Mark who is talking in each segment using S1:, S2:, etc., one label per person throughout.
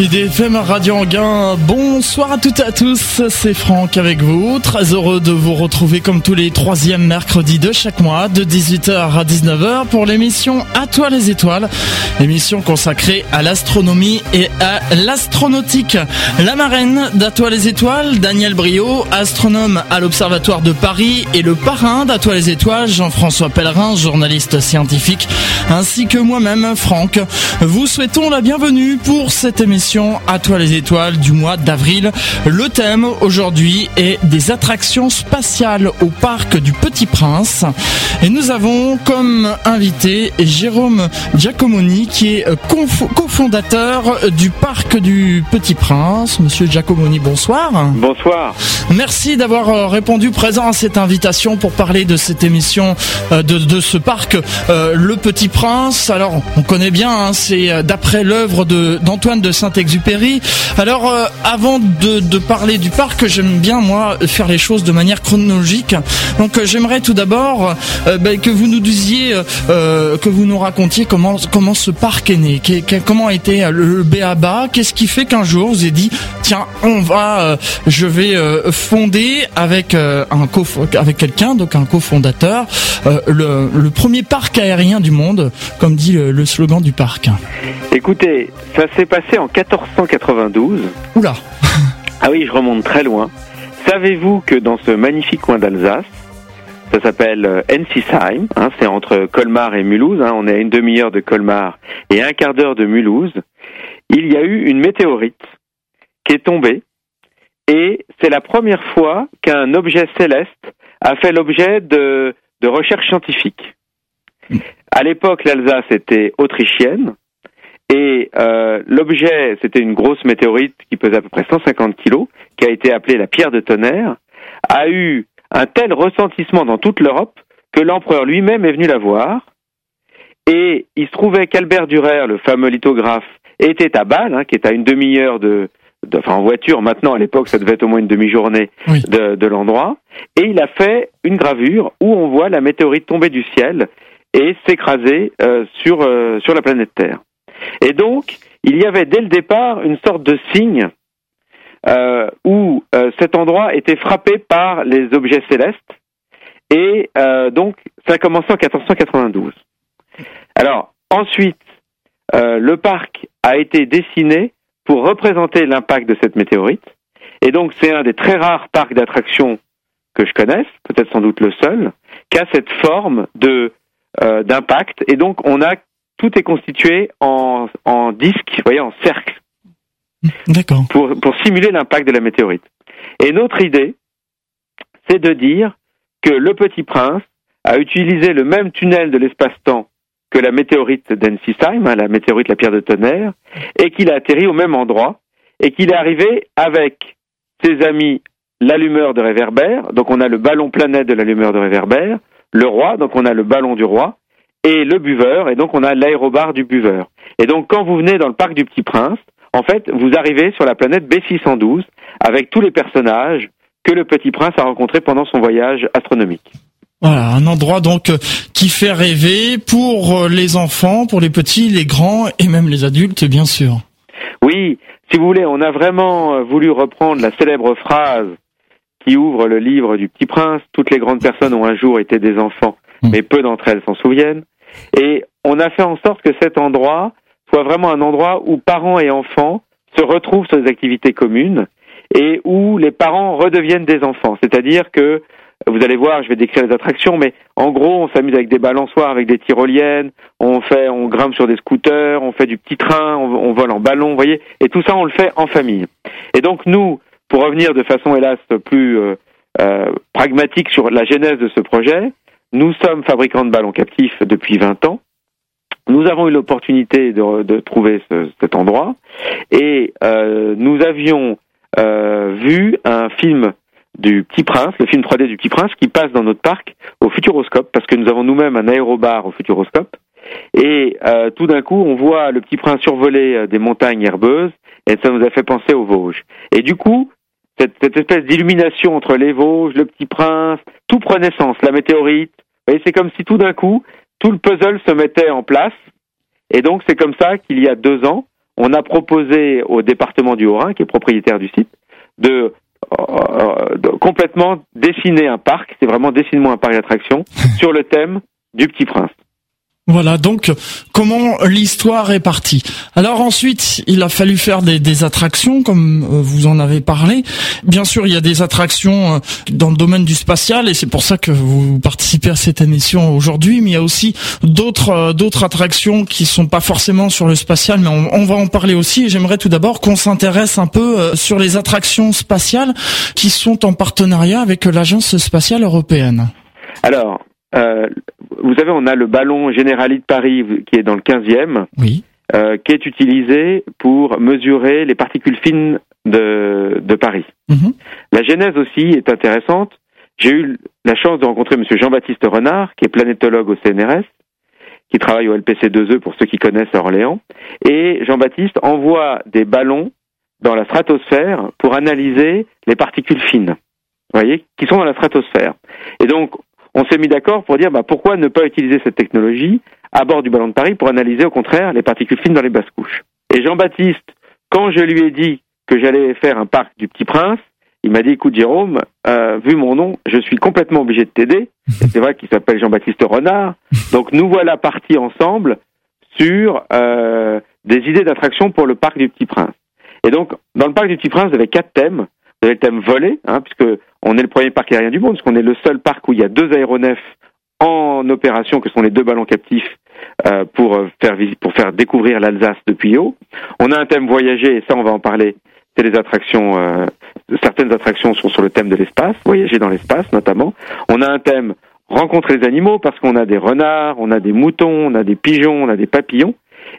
S1: IDFM Radio Anguin, bonsoir à toutes et à tous, c'est Franck avec vous, très heureux de vous retrouver comme tous les troisièmes mercredis de chaque mois, de 18h à 19h pour l'émission À toi les étoiles, émission consacrée à l'astronomie et à l'astronautique. La marraine d'À toi les étoiles, Daniel Brio, astronome à l'Observatoire de Paris et le parrain d'À toi les étoiles, Jean-François Pellerin, journaliste scientifique, ainsi que moi-même, Franck. Vous souhaitons la bienvenue pour cette émission à toi les étoiles du mois d'avril. Le thème aujourd'hui est des attractions spatiales au parc du Petit Prince. Et nous avons comme invité Jérôme Giacomoni qui est cofondateur du parc du Petit Prince. Monsieur Giacomoni, bonsoir.
S2: Bonsoir.
S1: Merci d'avoir euh, répondu présent à cette invitation pour parler de cette émission euh, de, de ce parc euh, Le Petit Prince. Alors, on connaît bien, hein, c'est d'après l'œuvre d'Antoine de, Saint exupéry Alors, euh, avant de, parler du parc, j'aime bien moi faire les choses de manière chronologique. Donc, euh, j'aimerais tout d'abord euh, ben, que vous nous disiez, que vous nous racontiez comment comment ce parc est né, comment a été le BABA, qu'est-ce qui fait qu'un jour vous avez dit tiens, on va, je vais fonder avec un avec quelqu'un, donc un cofondateur, le, premier parc aérien du monde, comme dit le, le slogan du parc.
S2: Écoutez, ça s'est passé en 1492.
S1: Oula
S2: Ah oui, je remonte très loin. Savez-vous que dans ce magnifique coin d'Alsace, ça s'appelle euh, Ensisheim, hein, c'est entre Colmar et Mulhouse, hein, on est à une demi-heure de Colmar et un quart d'heure de Mulhouse, il y a eu une météorite qui est tombée et c'est la première fois qu'un objet céleste a fait l'objet de, de recherches scientifiques. À l'époque, l'Alsace était autrichienne et euh, l'objet, c'était une grosse météorite qui pesait à peu près 150 kilos, qui a été appelée la pierre de tonnerre, a eu un tel ressentissement dans toute l'Europe que l'empereur lui-même est venu la voir. Et il se trouvait qu'Albert Durer, le fameux lithographe, était à Bâle, hein, qui est à une demi-heure de, enfin en voiture maintenant, à l'époque ça devait être au moins une demi-journée de, de l'endroit, et il a fait une gravure où on voit la météorite tomber du ciel et s'écraser euh, sur, euh, sur la planète Terre. Et donc, il y avait dès le départ une sorte de signe euh, où euh, cet endroit était frappé par les objets célestes. Et euh, donc, ça a commencé en 1492. Alors, ensuite, le parc a été dessiné pour représenter l'impact de cette météorite. Et donc, c'est un des très rares parcs d'attractions que je connaisse, peut-être sans doute le seul, qui a cette forme d'impact. Et donc, on a tout est constitué en, en disque, vous voyez, en cercle.
S1: D'accord.
S2: Pour, pour simuler l'impact de la météorite. Et notre idée, c'est de dire que le Petit Prince a utilisé le même tunnel de l'espace-temps que la météorite d'Ensisheim, hein, la météorite la pierre de tonnerre, et qu'il a atterri au même endroit, et qu'il est arrivé avec ses amis l'allumeur de réverbère, donc on a le ballon planète de l'allumeur de réverbère, le roi, donc on a le ballon du roi, et le buveur, et donc on a l'aérobar du buveur. Et donc quand vous venez dans le parc du Petit Prince, en fait, vous arrivez sur la planète B612 avec tous les personnages que le Petit Prince a rencontrés pendant son voyage astronomique.
S1: Voilà, un endroit donc euh, qui fait rêver pour euh, les enfants, pour les petits, les grands et même les adultes, bien sûr.
S2: Oui, si vous voulez, on a vraiment euh, voulu reprendre la célèbre phrase qui ouvre le livre du Petit Prince. Toutes les grandes personnes ont un jour été des enfants. Mais peu d'entre elles s'en souviennent. Et on a fait en sorte que cet endroit soit vraiment un endroit où parents et enfants se retrouvent sur des activités communes et où les parents redeviennent des enfants. C'est-à-dire que vous allez voir, je vais décrire les attractions, mais en gros, on s'amuse avec des balançoires, avec des tyroliennes, on fait, on grimpe sur des scooters, on fait du petit train, on, vole en ballon, vous voyez, et tout ça, on le fait en famille. Et donc nous, pour revenir de façon hélas plus euh, euh, pragmatique sur la genèse de ce projet, nous sommes fabricants de ballons captifs depuis 20 ans. Nous avons eu l'opportunité de, de, trouver ce, cet endroit et euh, nous avions euh, vu un film du Petit Prince, le film 3D du Petit Prince, qui passe dans notre parc au Futuroscope, parce que nous avons nous-mêmes un aérobar au Futuroscope. Et euh, tout d'un coup, on voit le Petit Prince survoler euh, des montagnes herbeuses, et ça nous a fait penser aux Vosges. Et du coup, cette, cette espèce d'illumination entre les Vosges, le Petit Prince, tout prenait sens. La météorite, et c'est comme si tout d'un coup, tout le puzzle se mettait en place. Et donc, c'est comme ça qu'il y a deux ans, on a proposé au département du Haut-Rhin, qui est propriétaire du site, de, de complètement dessiner un parc, c'est vraiment dessine-moi un parc d'attractions, sur le thème du Petit Prince.
S1: Voilà donc comment l'histoire est partie. Alors ensuite, il a fallu faire des, attractions comme euh, vous en avez parlé. Bien sûr, il y a des attractions euh, dans le domaine du spatial et c'est pour ça que vous participez à cette émission aujourd'hui. Mais il y a aussi d'autres euh, d'autres attractions qui sont pas forcément sur le spatial, mais on, on va en parler aussi. J'aimerais tout d'abord qu'on s'intéresse un peu sur les attractions spatiales qui sont en partenariat avec l'agence spatiale européenne.
S2: Alors, euh, vous savez, on a le ballon Generali de Paris qui est dans le 15e,
S1: oui.
S2: euh, qui est utilisé pour mesurer les particules fines de, de Paris.
S1: Mhm.
S2: La genèse aussi est intéressante. J'ai eu la chance de rencontrer M. Jean-Baptiste Renard, qui est planétologue au CNRS, qui travaille au LPC2E pour ceux qui connaissent Orléans. Et Jean-Baptiste envoie des ballons dans la stratosphère pour analyser les particules fines, vous voyez, qui sont dans la stratosphère. Et donc, on s'est mis d'accord pour dire bah, pourquoi ne pas utiliser cette technologie à bord du ballon de Paris pour analyser au contraire les particules fines dans les basses couches. Et Jean-Baptiste, quand je lui ai dit que j'allais faire un parc du Petit Prince, il m'a dit écoute Jérôme, euh, vu mon nom, je suis complètement obligé de t'aider. C'est vrai qu'il s'appelle Jean-Baptiste Renard. Donc nous voilà partis ensemble sur euh, des idées d'attraction pour le parc du Petit Prince. Et donc dans le parc du Petit Prince, vous avez quatre thèmes. Le thème volet, hein, puisque on est le premier parc aérien du monde, parce qu'on est le seul parc où il y a deux aéronefs en opération, que sont les deux ballons captifs, euh, pour euh, faire pour faire découvrir l'Alsace depuis haut. On a un thème voyager, et ça on va en parler. C'est les attractions. Euh, certaines attractions sont sur le thème de l'espace, voyager dans l'espace notamment. On a un thème rencontrer les animaux parce qu'on a des renards, on a des moutons, on a des pigeons, on a des papillons.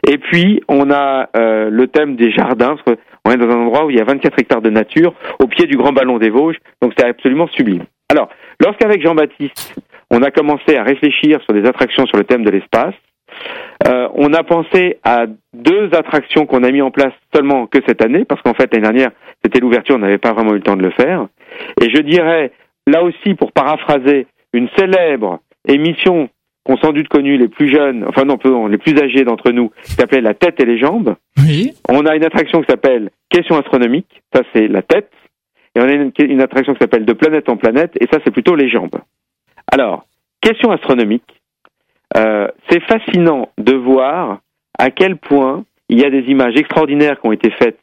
S2: Et puis on a le thème des jardins parce on est dans un endroit où il y a 24 hectares de nature, au pied du Grand Ballon des Vosges, donc c'est absolument sublime. Alors, lorsqu'avec Jean-Baptiste, on a commencé à réfléchir sur des attractions sur le thème de l'espace, euh, on a pensé à deux attractions qu'on a mis en place seulement que cette année, parce qu'en fait l'année dernière c'était l'ouverture, on n'avait pas vraiment eu le temps de le faire. Et je dirais, là aussi pour paraphraser une célèbre émission qu'ont sans doute connu les plus jeunes, enfin non, les plus âgés d'entre nous, qui s'appelait La tête et les jambes.
S1: Oui.
S2: On a une attraction qui s'appelle Question astronomique, ça c'est la tête. Et on a une, attraction qui s'appelle De planète en planète, et ça c'est plutôt les jambes. Alors, Question astronomique, euh, c'est fascinant de voir à quel point il y a des images extraordinaires qui ont été faites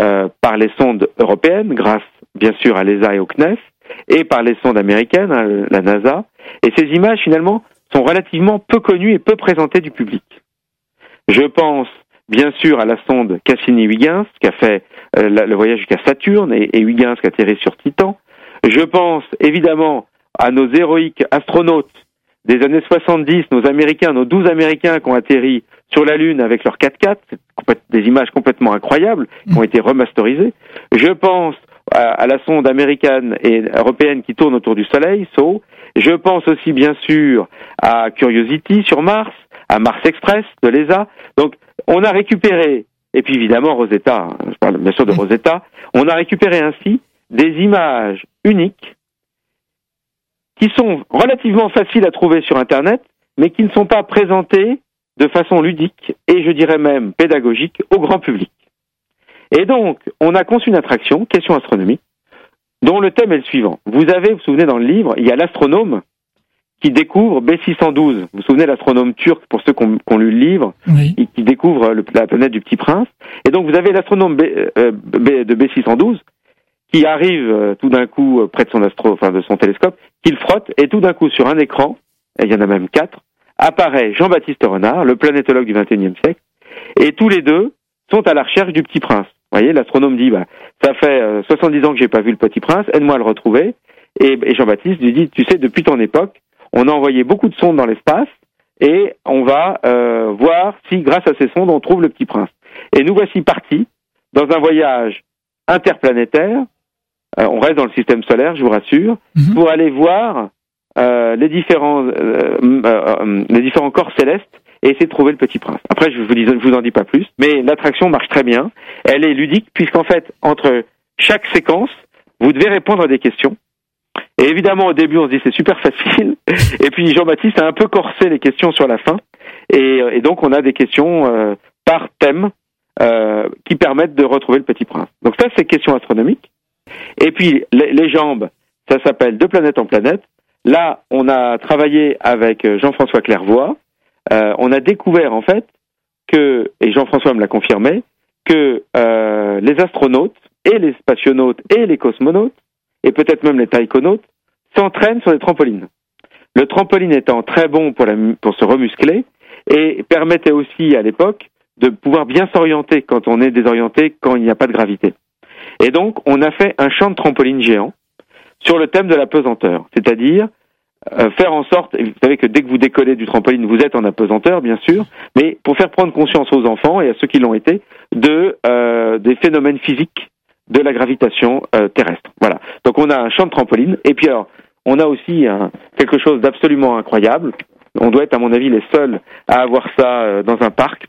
S2: euh, par les sondes européennes, grâce bien sûr à l'ESA et au CNES, et par les sondes américaines, hein, la NASA. Et ces images, finalement, sont relativement peu connus et peu présentés du public. Je pense bien sûr à la sonde Cassini-Huygens qui a fait euh, le voyage jusqu'à Saturne et, et Huygens qui a atterri sur Titan. Je pense évidemment à nos héroïques astronautes des années 70, nos Américains, nos 12 Américains qui ont atterri sur la Lune avec leur 4x4, des images complètement incroyables qui ont été remasterisées. Je pense à, la sonde américaine et européenne qui tourne autour du Soleil, SO. Je pense aussi bien sûr à Curiosity sur Mars, à Mars Express de l'ESA. Donc on a récupéré, et puis évidemment Rosetta, hein, je parle bien sûr de. Rosetta, on a récupéré ainsi des images uniques qui sont relativement faciles à trouver sur Internet, mais qui ne sont pas présentées de façon ludique et je dirais même pédagogique au grand public. Et donc, on a conçu une attraction, question astronomique, dont le thème est le suivant. Vous avez, vous vous souvenez dans le livre, il y a l'astronome qui découvre B612. Vous vous souvenez l'astronome turc, pour ceux qui ont, lu le livre, qui découvre la planète du Petit Prince. Et donc vous avez l'astronome euh, de B612 qui arrive euh, tout d'un coup euh, près de son astro, enfin de son télescope, qu'il frotte, et tout d'un coup sur un écran, et il y en a même quatre, apparaît Jean-Baptiste Renard, le planétologue du XXIe siècle, et tous les deux sont à la recherche du Petit Prince. Vous voyez, l'astronome dit, bah, ça fait 70 euh, ans que j'ai pas vu le Petit Prince, aide-moi à le retrouver. Et, Jean-Baptiste lui dit, tu sais, depuis ton époque, on a envoyé beaucoup de sondes dans l'espace et on va euh, voir si, grâce à ces sondes, on trouve le Petit Prince. Et nous voici partis dans un voyage interplanétaire. Euh, on reste dans le système solaire, je vous rassure, mhm. pour aller voir les différents les différents corps célestes et essayer de trouver le petit prince. Après, je vous, vous en dis pas plus, mais l'attraction marche très bien. Elle est ludique puisqu'en fait, entre chaque séquence, vous devez répondre à des questions. Et évidemment, au début, on se dit c'est super facile. Et puis Jean-Baptiste a un peu corsé les questions sur la fin. Et, et donc, on a des questions euh, par thème qui permettent de retrouver le Petit Prince. Donc ça, c'est question astronomique. Et puis les, les jambes, ça s'appelle de planète en planète. Là, on a travaillé avec Jean-François Clairvoy. On a découvert en fait que, et Jean-François me l'a confirmé, que euh, les astronautes et les spationautes et les cosmonautes, et peut-être même les taïkonautes, s'entraînent sur des trampolines. Le trampoline étant très bon pour, la, pour se remuscler et permettait aussi à l'époque de pouvoir bien s'orienter quand on est désorienté, quand il n'y a pas de gravité. Et donc, on a fait un champ de trampoline géant sur le thème de la pesanteur, c'est-à-dire euh, faire en sorte, vous savez que dès que vous décollez du trampoline, vous êtes en apesanteur, bien sûr, mais pour faire prendre conscience aux enfants et à ceux qui l'ont été de euh, des phénomènes physiques de la gravitation euh, terrestre. Voilà. Donc on a un champ de trampoline, et puis alors on a aussi quelque chose d'absolument incroyable. On doit être, à mon avis, les seuls à avoir ça dans un parc,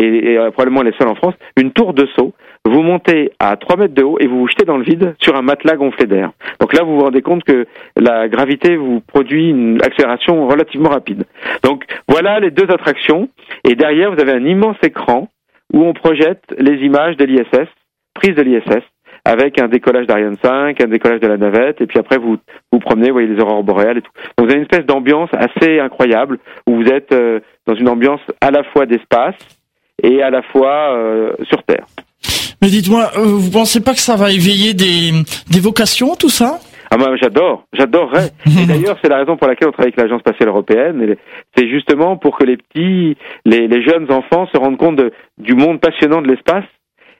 S2: et, et probablement les seuls en France, une tour de saut vous montez à 3 mètres de haut et vous vous jetez dans le vide sur un matelas gonflé d'air. Donc là, vous vous rendez compte que la gravité vous produit une accélération relativement rapide. Donc voilà les deux attractions. Et derrière, vous avez un immense écran où on projette les images de l'ISS, prises de l'ISS, avec un décollage d'Ariane 5, un décollage de la navette, et puis après vous vous promenez, vous voyez les aurores boréales et tout. Donc vous avez une espèce d'ambiance assez incroyable où vous êtes euh, dans une ambiance à la fois d'espace et à la fois euh, sur Terre.
S1: Mais dites-moi, euh, vous pensez pas que ça va éveiller des, des vocations, tout ça?
S2: Ah moi j'adore, j'adorerais. Et d'ailleurs c'est la raison pour laquelle on travaille avec l'agence spatiale européenne. C'est justement pour que les petits, les, les, jeunes enfants se rendent compte de, du monde passionnant de l'espace.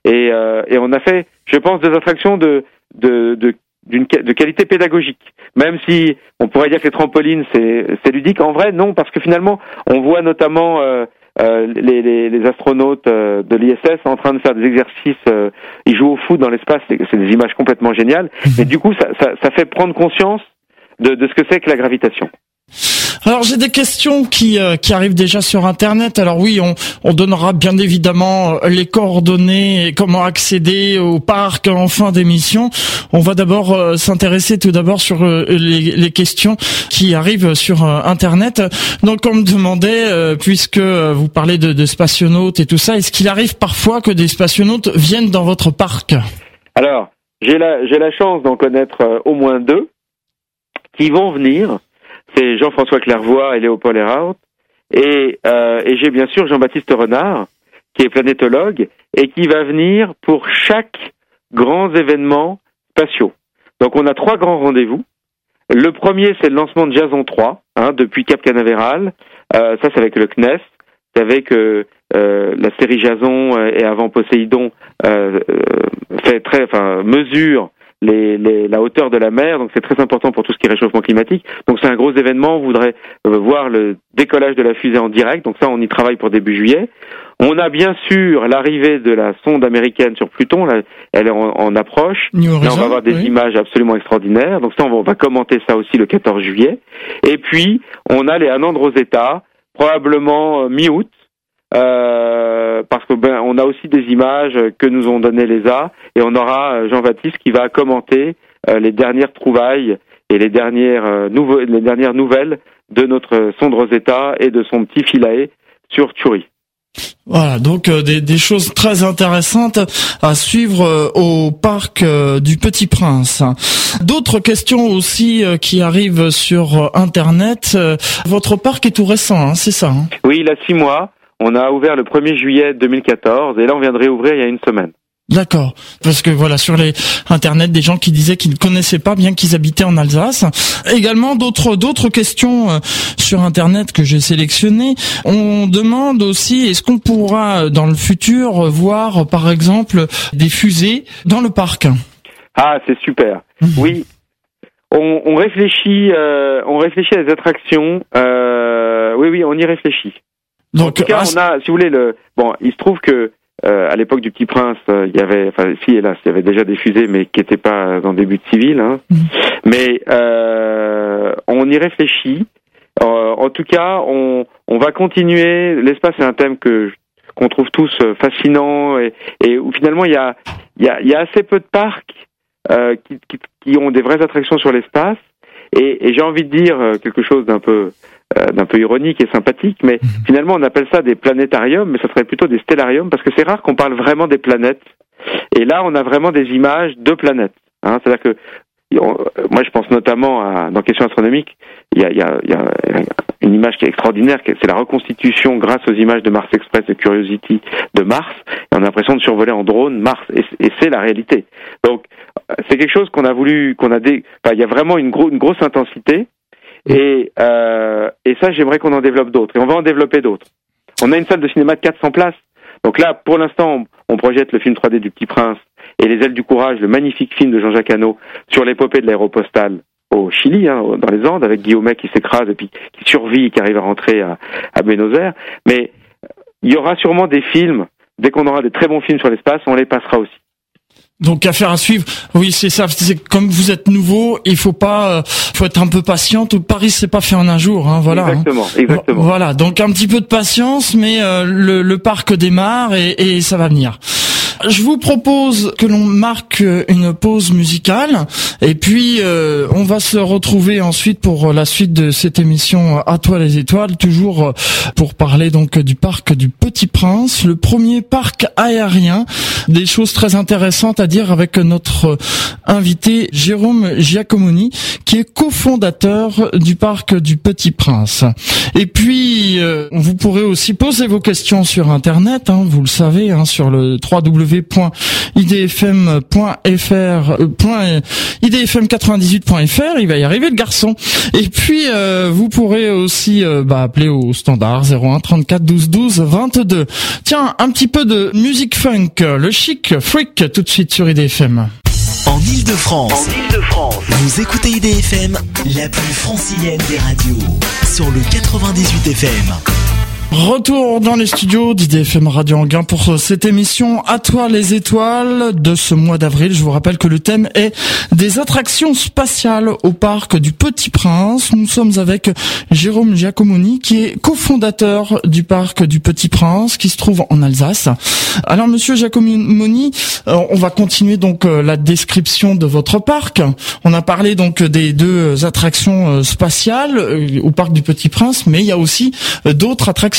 S2: Et, euh, et on a fait, je pense, des attractions de de, de d'une de qualité pédagogique. Même si on pourrait dire que les trampolines c'est ludique, en vrai non, parce que finalement on voit notamment euh, euh, les, les, les, astronautes euh, de l'ISS en train de faire des exercices, euh, ils jouent au foot dans l'espace, c'est des images complètement géniales. Mhm. Mais du coup, ça, ça, ça fait prendre conscience de, de ce que c'est que la gravitation.
S1: Alors j'ai des questions qui, euh, qui arrivent déjà sur Internet. Alors oui, on, on donnera bien évidemment euh, les coordonnées et comment accéder au parc en fin d'émission. On va d'abord euh, s'intéresser tout d'abord sur les, les, questions qui arrivent sur Internet. Donc on me demandait, puisque vous parlez de, de spationautes et tout ça, est-ce qu'il arrive parfois que des spationautes viennent dans votre parc?
S2: Alors, j'ai la, j'ai la chance d'en connaître au moins deux qui vont venir c'est Jean-François Clairvoy et Léopold Erhardt. Et, euh, et j'ai bien sûr Jean-Baptiste Renard, qui est planétologue, et qui va venir pour chaque grand événement spatiaux. Donc on a trois grands rendez-vous. Le premier, c'est le lancement de Jason 3, hein, depuis Cap Canaveral. Euh, ça, c'est avec le CNES. Vous savez que euh, la série Jason euh, et avant Poséidon euh, fait très, enfin, mesure les, les, la hauteur de la mer, donc c'est très important pour tout ce qui est réchauffement climatique. Donc c'est un gros événement, on voudrait euh, voir le décollage de la fusée en direct, donc ça on y travaille pour début juillet. On a bien sûr l'arrivée de la sonde américaine sur Pluton, là, elle est en, approche,
S1: Là,
S2: on va avoir des images absolument extraordinaires, donc ça on va, on va, commenter ça aussi le 14 juillet. Et puis on a les Anand Rosetta, probablement euh, mi-août, euh, parce que ben on a aussi des images que nous ont donné les A et on aura euh, Jean-Baptiste qui va commenter euh, les dernières trouvailles et les dernières euh, les dernières nouvelles de notre sonde Rosetta et de son petit Philae sur Turi.
S1: Voilà, donc des, des, choses très intéressantes à suivre au parc du Petit Prince. D'autres questions aussi qui arrivent sur Internet. votre parc est tout récent, hein, c'est ça hein?
S2: Oui, il a six mois. On a ouvert le 1er juillet 2014 et là on vient de réouvrir il y a une semaine.
S1: D'accord, parce que voilà sur les internet des gens qui disaient qu'ils ne connaissaient pas bien qu'ils habitaient en Alsace. Également d'autres d'autres questions euh, sur internet que j'ai sélectionnées. On demande aussi est-ce qu'on pourra euh, dans le futur voir par exemple des fusées dans le parc?
S2: Ah c'est super. Mhm. Oui, on, on réfléchit euh, on réfléchit à des attractions. Euh, oui oui on y réfléchit. Donc, en tout cas, on a, si vous voulez, le bon, il se trouve que euh, à l'époque du Petit Prince, euh, il y avait, enfin, si hélas, il y avait déjà des fusées, mais qui n'étaient pas dans des buts civils. Hein. Mm. Mais euh, on y réfléchit. En tout cas, on, on va continuer. L'espace est un thème que qu'on trouve tous fascinant et, et où finalement il y a, y, a, y a assez peu de parcs qui, qui, qui, ont des vraies attractions sur l'espace. Et, et j'ai envie de dire quelque chose d'un peu d'un peu ironique et sympathique, mais mhm. finalement on appelle ça des planétariums, mais ça serait plutôt des stellariums parce que c'est rare qu'on parle vraiment des planètes. Et là, on a vraiment des images de planètes. Hein, C'est-à-dire que moi, je pense notamment à, dans Question astronomique, il y a, il y a, il y a une image qui est extraordinaire, c'est la reconstitution grâce aux images de Mars Express de Curiosity de Mars. Et on a l'impression de survoler en drone Mars, et, et c'est la réalité. Donc, c'est quelque chose qu'on a voulu, qu'on a dé... enfin, il y a vraiment une, gros, une grosse intensité, et, euh, et ça, j'aimerais qu'on en développe d'autres, et on va en développer d'autres. On a une salle de cinéma de 400 places. Donc là, pour l'instant, on projette le film 3D du Petit Prince et Les ailes du courage, le magnifique film de Jean-Jacques Hano sur l'épopée de l'aéropostale au Chili, hein, dans les Andes, avec Guillaume qui s'écrase et puis qui survit et qui arrive à rentrer à, à Buenos Aires. Mais il y aura sûrement des films, dès qu'on aura des très bons films sur l'espace, on les passera aussi.
S1: Donc affaire à suivre. Oui, c'est ça. C'est comme vous êtes nouveau, il faut pas, euh, faut être un peu patient. Tout Paris, c'est pas fait en un jour. Hein, voilà.
S2: Hein. Exactement, exactement.
S1: Voilà. Donc un petit peu de patience, mais euh, le, le, parc démarre et, et ça va venir. Je vous propose que l'on marque une pause musicale et puis euh, on va se retrouver ensuite pour la suite de cette émission À toi les étoiles, toujours pour parler donc du parc du Petit Prince, le premier parc aérien. Des choses très intéressantes à dire avec notre invité Jérôme Giacomoni, qui est cofondateur du parc du Petit Prince. Et puis euh, vous pourrez aussi poser vos questions sur Internet, hein, vous le savez, hein, sur le www www.idfm.fr euh, idfm98.fr, il va y arriver le garçon. Et puis euh, vous pourrez aussi euh, bah, appeler au standard 01 34 12 12 22. Tiens, un petit peu de musique funk, le chic freak tout de suite sur IDFM.
S3: En Ile-de-France, Ile-de-France, vous écoutez IDFM, la plus francilienne des radios, sur le 98 FM.
S1: Retour dans les studios d'IDFM Radio Anguin pour cette émission À toi les étoiles de ce mois d'avril. Je vous rappelle que le thème est des attractions spatiales au parc du Petit Prince. Nous sommes avec Jérôme Giacomoni qui est cofondateur du parc du Petit Prince qui se trouve en Alsace. Alors monsieur Giacomoni, euh, on va continuer donc euh, la description de votre parc. On a parlé donc des deux attractions euh, spatiales au parc du Petit Prince, mais il y a aussi d'autres attractions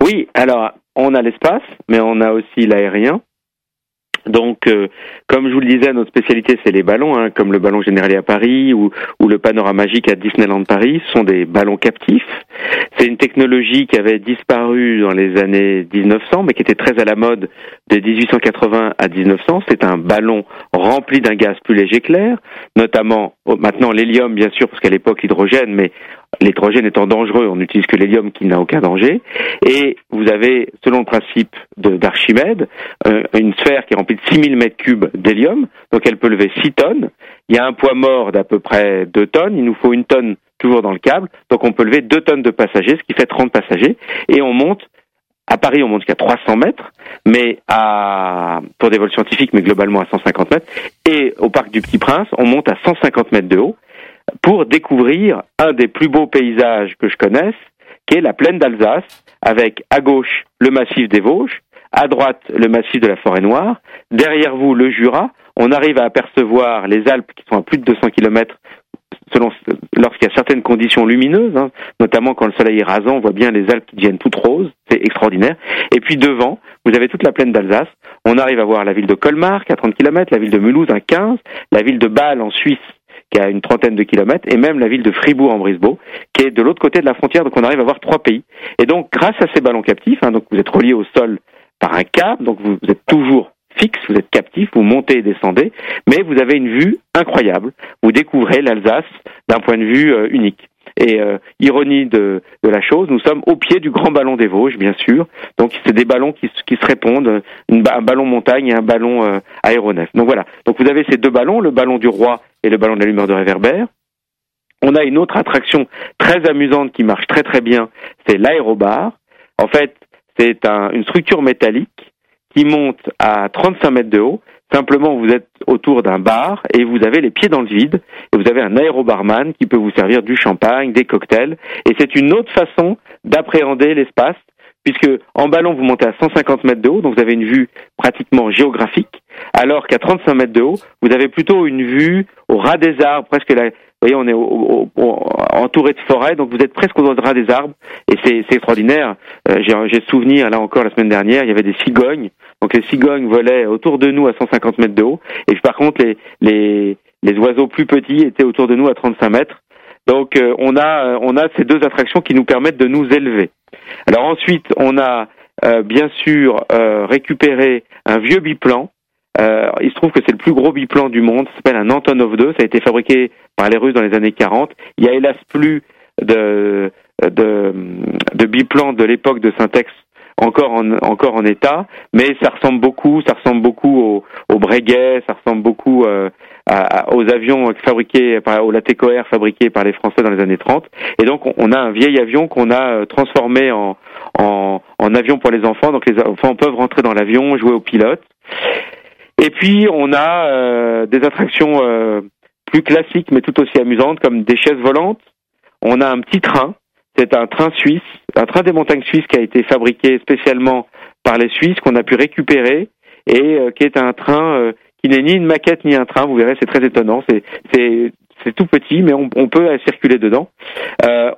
S2: oui, alors on a l'espace, mais on a aussi l'aérien. Donc, euh, comme je vous le disais, notre spécialité, c'est les ballons, hein, comme le ballon général à Paris ou, le panorama magique à Disneyland Paris. Sont des ballons captifs. C'est une technologie qui avait disparu dans les années 1900, mais qui était très à la mode de 1880 à 1900. C'est un ballon rempli d'un gaz plus léger clair, notamment oh, maintenant l'hélium, bien sûr, parce qu'à l'époque l'hydrogène, mais l'hydrogène étant dangereux, on n'utilise que l'hélium qui n'a aucun danger. Et vous avez, selon le principe d'Archimède, euh, une sphère qui est remplie de 6000 mètres cubes d'hélium, donc elle peut lever 6 tonnes. Il y a un poids mort d'à peu près 2 tonnes, il nous faut une tonne toujours dans le câble, donc on peut lever 2 tonnes de passagers, ce qui fait 30 passagers, et on monte à Paris, on monte jusqu'à 300 mètres, mais à, pour des vols scientifiques, mais globalement à 150 mètres. Et au parc du Petit Prince, on monte à 150 mètres de haut pour découvrir un des plus beaux paysages que je connaisse, qui est la plaine d'Alsace, avec à gauche le massif des Vosges, à droite le massif de la Forêt Noire, derrière vous le Jura. On arrive à apercevoir les Alpes qui sont à plus de 200 km selon lorsqu'il y a certaines conditions lumineuses, hein, notamment quand le soleil est rasant, on voit bien les Alpes qui deviennent toutes roses, c'est extraordinaire. Et puis devant, vous avez toute la plaine d'Alsace. On arrive à voir la ville de Colmar, à 30 km, la ville de Mulhouse, à 15, la ville de Bâle en Suisse, qui a une trentaine de kilomètres, et même la ville de Fribourg en Brisbane, qui est de l'autre côté de la frontière, donc on arrive à voir trois pays. Et donc, grâce à ces ballons captifs, hein, donc vous êtes relié au sol par un câble, donc vous, êtes toujours fixe, vous êtes captif, vous montez et descendez, mais vous avez une vue incroyable. Vous découvrez l'Alsace d'un point de vue euh, unique. Et euh, ironie de, la chose, nous sommes au pied du grand ballon des Vosges, bien sûr. Donc c'est des ballons qui, se répondent, une, un ballon montagne et un ballon euh, aéronef. Donc voilà. Donc vous avez ces deux ballons, le ballon du roi et le ballon de la lumière de réverbère. On a une autre attraction très amusante qui marche très très bien, c'est l'aérobar. En fait, c'est un, une structure métallique qui monte à 35 mètres de haut. Simplement, vous êtes autour d'un bar et vous avez les pieds dans le vide. Et vous avez un aérobarman qui peut vous servir du champagne, des cocktails. Et c'est une autre façon d'appréhender l'espace puisque en ballon, vous montez à 150 mètres de haut, donc vous avez une vue pratiquement géographique, alors qu'à 35 mètres de haut, vous avez plutôt une vue au ras des arbres, presque la, Vous voyez, on est entouré de forêts, donc vous êtes presque au droit des arbres, et c'est extraordinaire. Euh, J'ai souvenir, là encore, la semaine dernière, il y avait des cigognes. Donc les cigognes volaient autour de nous à 150 mètres de haut, et par contre, les, les, les oiseaux plus petits étaient autour de nous à 35 mètres. Donc euh, on a on a ces deux attractions qui nous permettent de nous élever. Alors ensuite, on a euh, bien sûr récupéré un vieux biplan euh, il se trouve que c'est le plus gros biplan du monde, ça s'appelle un Antonov 2, ça a été fabriqué par les Russes dans les années 40. Il y a hélas plus de, de, de biplan de l'époque de Syntex encore en, encore en état, mais ça ressemble beaucoup, ça ressemble beaucoup au, au Breguet, ça ressemble beaucoup euh, aux avions fabriqués, par, au Latécoère fabriqués par les Français dans les années 30. Et donc on, a un vieil avion qu'on a euh, transformé en, en, en avion pour les enfants. Donc les enfants peuvent rentrer dans l'avion, jouer au pilote. Et puis on a euh, des attractions euh, plus classiques mais tout aussi amusantes comme des chaises volantes. On a un petit train, c'est un train suisse, un train des montagnes suisses qui a été fabriqué spécialement par les Suisses qu'on a pu récupérer et euh, qui est un train qui n'est ni une maquette ni un train. Vous verrez, c'est très étonnant. C'est c'est c'est tout petit, mais on, on peut circuler dedans.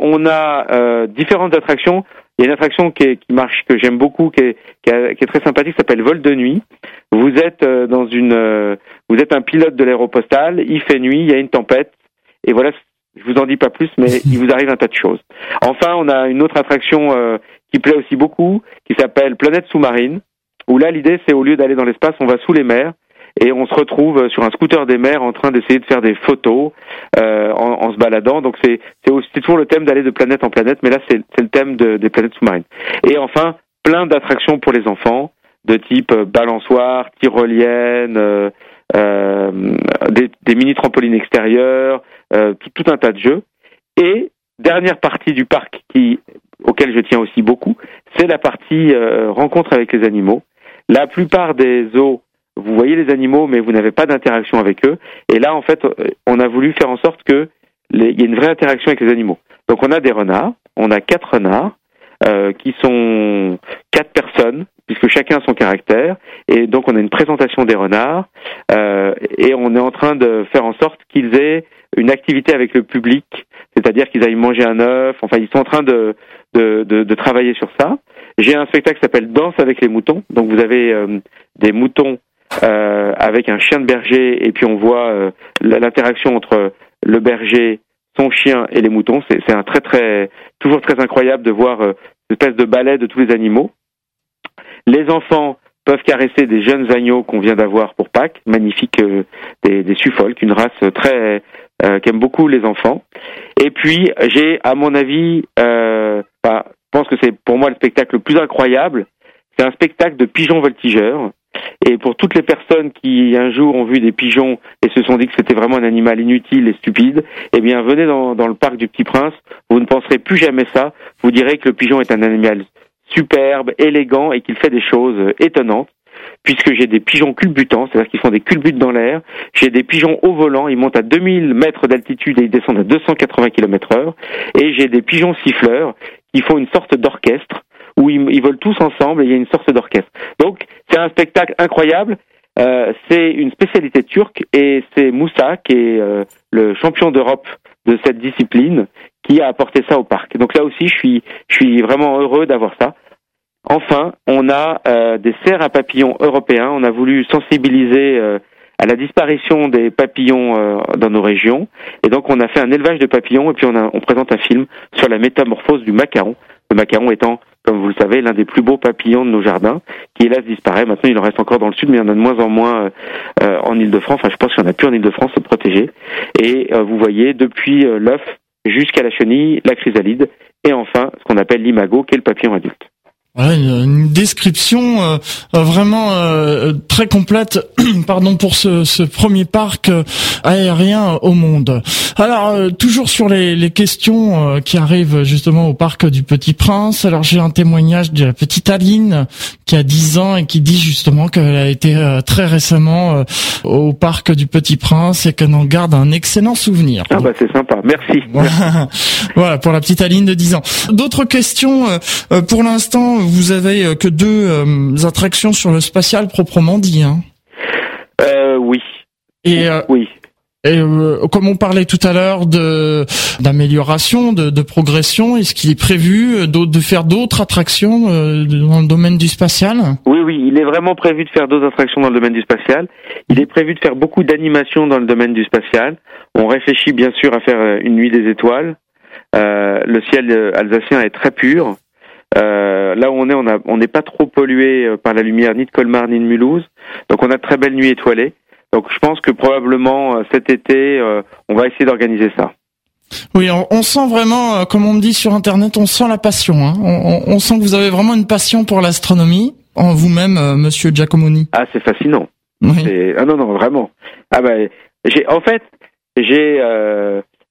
S2: on a différentes attractions. Il y a une attraction qui, marche, que j'aime beaucoup, qui est, qui, est, très sympathique, s'appelle Vol de nuit. Vous êtes euh, dans une, euh, vous êtes un pilote de l'aéropostale, il fait nuit, il y a une tempête, et voilà, je vous en dis pas plus, mais il vous arrive un tas de choses. Enfin, on a une autre attraction euh, qui plaît aussi beaucoup, qui s'appelle Planète sous-marine, où là, l'idée, c'est au lieu d'aller dans l'espace, on va sous les mers, et on se retrouve sur un scooter des mers en train d'essayer de faire des photos euh, en, en, se baladant. Donc c'est c'est toujours le thème d'aller de planète en planète, mais là c'est le thème de, des planètes sous-marines. Et enfin plein d'attractions pour les enfants de type euh, balançoire, tyrolienne, euh, euh, des, des, mini trampolines extérieures, euh, tout, tout, un tas de jeux. Et dernière partie du parc qui auquel je tiens aussi beaucoup, c'est la partie rencontre avec les animaux. La plupart des zoos vous voyez les animaux, mais vous n'avez pas d'interaction avec eux. Et là, en fait, on a voulu faire en sorte que il y ait une vraie interaction avec les animaux. Donc, on a des renards, on a quatre renards euh, qui sont quatre personnes, puisque chacun a son caractère. Et donc, on a une présentation des renards euh, et on est en train de faire en sorte qu'ils aient une activité avec le public, c'est-à-dire qu'ils aillent manger un œuf. Enfin, ils sont en train de, de, de, de travailler sur ça. J'ai un spectacle qui s'appelle Danse avec les moutons. Donc, vous avez euh, des moutons euh, avec un chien de berger et puis on voit euh, l'interaction entre le berger, son chien et les moutons. C'est un très très toujours très incroyable de voir euh, cette espèce de ballet de tous les animaux. Les enfants peuvent caresser des jeunes agneaux qu'on vient d'avoir pour Pâques, magnifiques euh, des, des Suffolk, une race très euh, qu'aiment beaucoup les enfants. Et puis j'ai, à mon avis, euh, bah, je pense que c'est pour moi le spectacle le plus incroyable. C'est un spectacle de pigeons voltigeurs et pour toutes les personnes qui un jour ont vu des pigeons et se sont dit que c'était vraiment un animal inutile et stupide, eh bien venez dans, le parc du Petit Prince, vous ne penserez plus jamais ça, vous direz que le pigeon est un animal superbe, élégant et qu'il fait des choses étonnantes puisque j'ai des pigeons culbutants, c'est-à-dire qu'ils font des culbutes dans l'air. J'ai des pigeons au volant, ils montent à 2000 mètres d'altitude et ils descendent à 280 km heure. Et j'ai des pigeons siffleurs qui font une sorte d'orchestre où ils, volent tous ensemble et il y a une sorte d'orchestre. Donc c'est un spectacle incroyable. Euh, c'est une spécialité turque et c'est Moussa qui est euh, le champion d'Europe de cette discipline qui a apporté ça au parc. Donc là aussi, je suis, je suis vraiment heureux d'avoir ça. Enfin, on a euh, des cerfs à papillons européens. On a voulu sensibiliser à la disparition des papillons dans nos régions. Et donc, on a fait un élevage de papillons et puis on, a, on présente un film sur la métamorphose du macaron. Le macaron étant comme vous le savez, l'un des plus beaux papillons de nos jardins, qui hélas disparaît. Maintenant, il en reste encore dans le sud, mais il y en a de moins en moins euh, euh, en Ile-de-France. Enfin, je pense qu'il n'y en a plus en Ile-de-France protégé. Et euh, vous voyez, depuis l'œuf jusqu'à la chenille, la chrysalide, et enfin, ce qu'on appelle l'imago, qui est le papillon adulte.
S1: Voilà, une, description euh, euh, vraiment euh, très complète, pardon pour ce, ce, premier parc aérien au monde. Alors toujours sur les, les questions qui arrivent justement au parc du Petit Prince. Alors j'ai un témoignage de la petite Aline qui a 10 ans et qui dit justement qu'elle a été très récemment au parc du Petit Prince et qu'elle en garde un excellent souvenir.
S2: Ah bah c'est sympa, merci.
S1: voilà pour la petite Aline de 10 ans. D'autres questions pour l'instant vous avez euh, que deux euh, attractions sur le spatial proprement dit. Hein
S2: euh, oui.
S1: Et
S2: oui.
S1: Et euh, comme on parlait tout à l'heure de d'amélioration, de, de, progression, est-ce qu'il est prévu de, faire d'autres attractions euh, dans le domaine du spatial?
S2: Oui, oui, il est vraiment prévu de faire d'autres attractions dans le domaine du spatial. Il est prévu de faire beaucoup d'animations dans le domaine du spatial. On réfléchit bien sûr à faire euh, une nuit des étoiles. Euh, le ciel alsacien est très pur. Euh, là où on est, on n'est pas trop pollué par la lumière ni de Colmar ni de Mulhouse. Donc on a de très belles nuits étoilées. Donc je pense que probablement euh, cet été, euh, on va essayer d'organiser ça.
S1: Oui, on, sent vraiment, euh, comme on me dit sur Internet, on sent la passion. Hein. On, sent que vous avez vraiment une passion pour l'astronomie, en vous-même, Monsieur Giacomoni.
S2: Ah, c'est fascinant. Oui. Ah non, non, vraiment. Ah ben, j'ai, en fait, j'ai,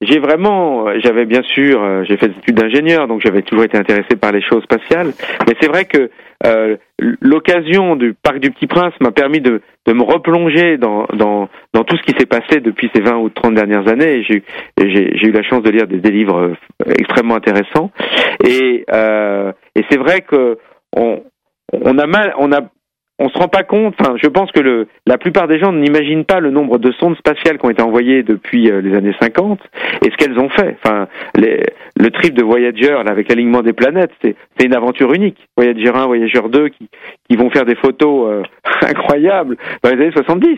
S2: j'ai vraiment, j'avais bien sûr, j'ai fait des études d'ingénieur, donc j'avais toujours été intéressé par les choses spatiales. Mais c'est vrai que euh, l'occasion du Parc du Petit Prince m'a permis de, de, me replonger dans, dans, dans tout ce qui s'est passé depuis ces 20 ou 30 dernières années. J'ai eu la chance de lire des, livres euh, extrêmement intéressants. Et, euh, et c'est vrai que on, on a mal, on a on se rend pas compte. Enfin, je pense que le, la plupart des gens n'imaginent pas le nombre de sondes spatiales qui ont été envoyées depuis euh, les années 50 et ce qu'elles ont fait. Enfin, les, le trip de Voyager là, avec l'alignement des planètes, c'est une aventure unique. Voyager 1, Voyager 2, qui, qui vont faire des photos euh, incroyables dans les années 70.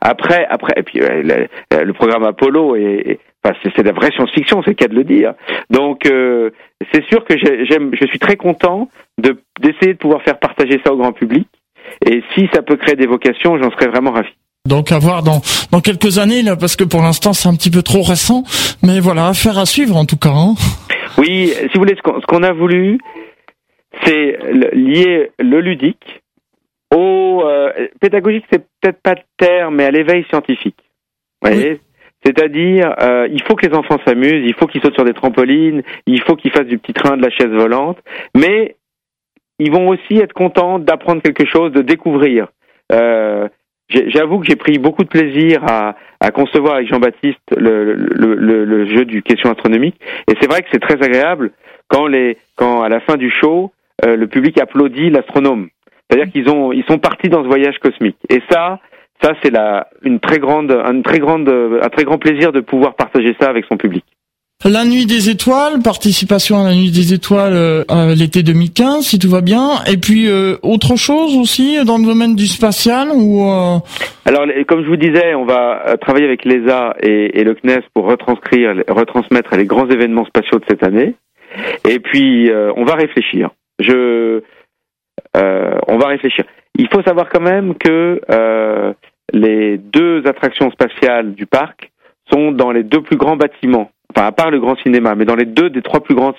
S2: Après, après, et puis euh, le, programme Apollo est, enfin, c'est la vraie science-fiction, c'est le cas de le dire. Donc, c'est sûr que j'aime, je suis très content de d'essayer de pouvoir faire partager ça au grand public et si ça peut créer des vocations, j'en serais vraiment ravi.
S1: Donc à voir dans, dans quelques années, là, parce que pour l'instant c'est un petit peu trop récent. Mais voilà, affaire à suivre en tout cas. Hein.
S2: Oui, si vous voulez, ce qu'on a voulu, c'est lier le ludique au euh, pédagogique, c'est peut-être pas de terme, mais à l'éveil scientifique. Vous voyez? C'est-à-dire, euh, il faut que les enfants s'amusent, il faut qu'ils sautent sur des trampolines, il faut qu'ils fassent du petit train, de la chaise volante, mais ils vont aussi être contents d'apprendre quelque chose, de découvrir. Euh, J'avoue que j'ai pris beaucoup de plaisir à, à concevoir avec Jean-Baptiste le, le, le, le, jeu du question astronomique. Et c'est vrai que c'est très agréable quand, les, quand à la fin du show, euh, le public applaudit l'astronome. C'est-à-dire qu'ils ont, ils sont partis dans ce voyage cosmique. Et ça, ça c'est une très grande, très un très grand plaisir de pouvoir partager ça avec son public.
S1: La nuit des étoiles, participation à la nuit des étoiles euh, l'été 2015, si tout va bien. Et puis euh, autre chose aussi dans le domaine du spatial ou euh...
S2: Alors, comme je vous disais, on va euh, travailler avec l'ESA et, et, le CNES pour retranscrire, retransmettre les grands événements spatiaux de cette année. Et puis, on va réfléchir. Je, on va réfléchir. Il faut savoir quand même que les deux attractions spatiales du parc sont dans les deux plus grands bâtiments enfin à part le grand cinéma, mais dans les deux des trois plus grands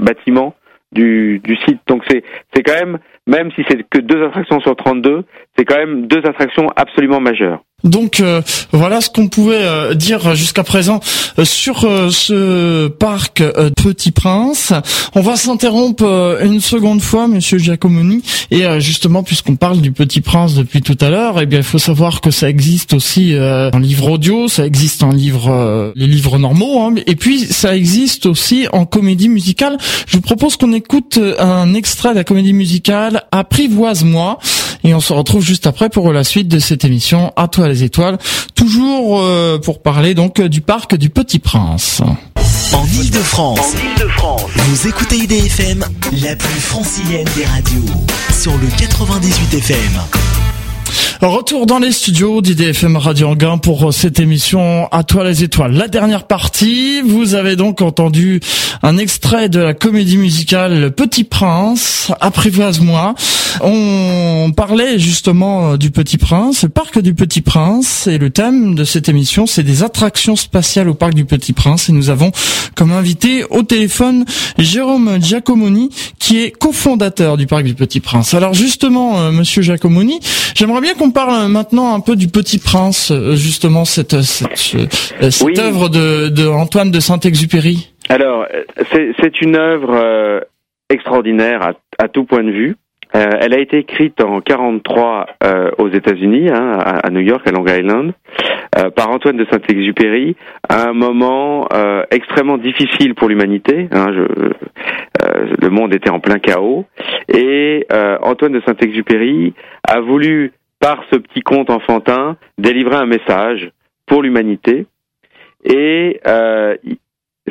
S2: bâtiments du, site. Donc c'est c'est quand même, même si c'est que deux attractions sur 32, c'est quand même deux attractions absolument majeures.
S1: Donc euh, voilà ce qu'on pouvait euh, dire jusqu'à présent euh, sur ce parc Petit Prince. On va s'interrompre une seconde fois, Monsieur Giacomoni, et justement puisqu'on parle du Petit Prince depuis tout à l'heure, eh bien il faut savoir que ça existe aussi en livre audio, ça existe en livre, les livres normaux, hein, et puis ça existe aussi en comédie musicale. Je vous propose qu'on écoute un extrait de la comédie musicale Apprivoise-moi, et on se retrouve juste après pour la suite de cette émission. À toi les étoiles. Toujours euh, pour parler donc du parc du Petit Prince.
S3: En Ile-de-France, vous écoutez IDFM, la plus francilienne des radios, sur le 98 FM.
S1: Retour dans les studios d'IDFM Radio Anguin pour cette émission À toi les étoiles. La dernière partie, vous avez donc entendu un extrait de la comédie musicale Le Petit Prince, Apprivoise-moi. On parlait justement du Petit Prince, le parc du Petit Prince, et le thème de cette émission, c'est des attractions spatiales au parc du Petit Prince. Et nous avons comme invité au téléphone Jérôme Giacomoni, qui est cofondateur du parc du Petit Prince. Alors justement, euh, Monsieur Giacomoni, j'aimerais bien qu'on on parle maintenant un peu du Petit Prince, euh, justement cette cette, euh, cette œuvre de, de, Antoine de Saint-Exupéry
S2: Alors, c'est une œuvre euh, extraordinaire à, à, tout point de vue. Elle a été écrite en 43 aux États-Unis, hein, à, New York, à Long Island, par Antoine de Saint-Exupéry, à un moment extrêmement difficile pour l'humanité. Hein, le monde était en plein chaos, et Antoine de Saint-Exupéry a voulu par ce petit conte enfantin, délivrer un message pour l'humanité. et euh,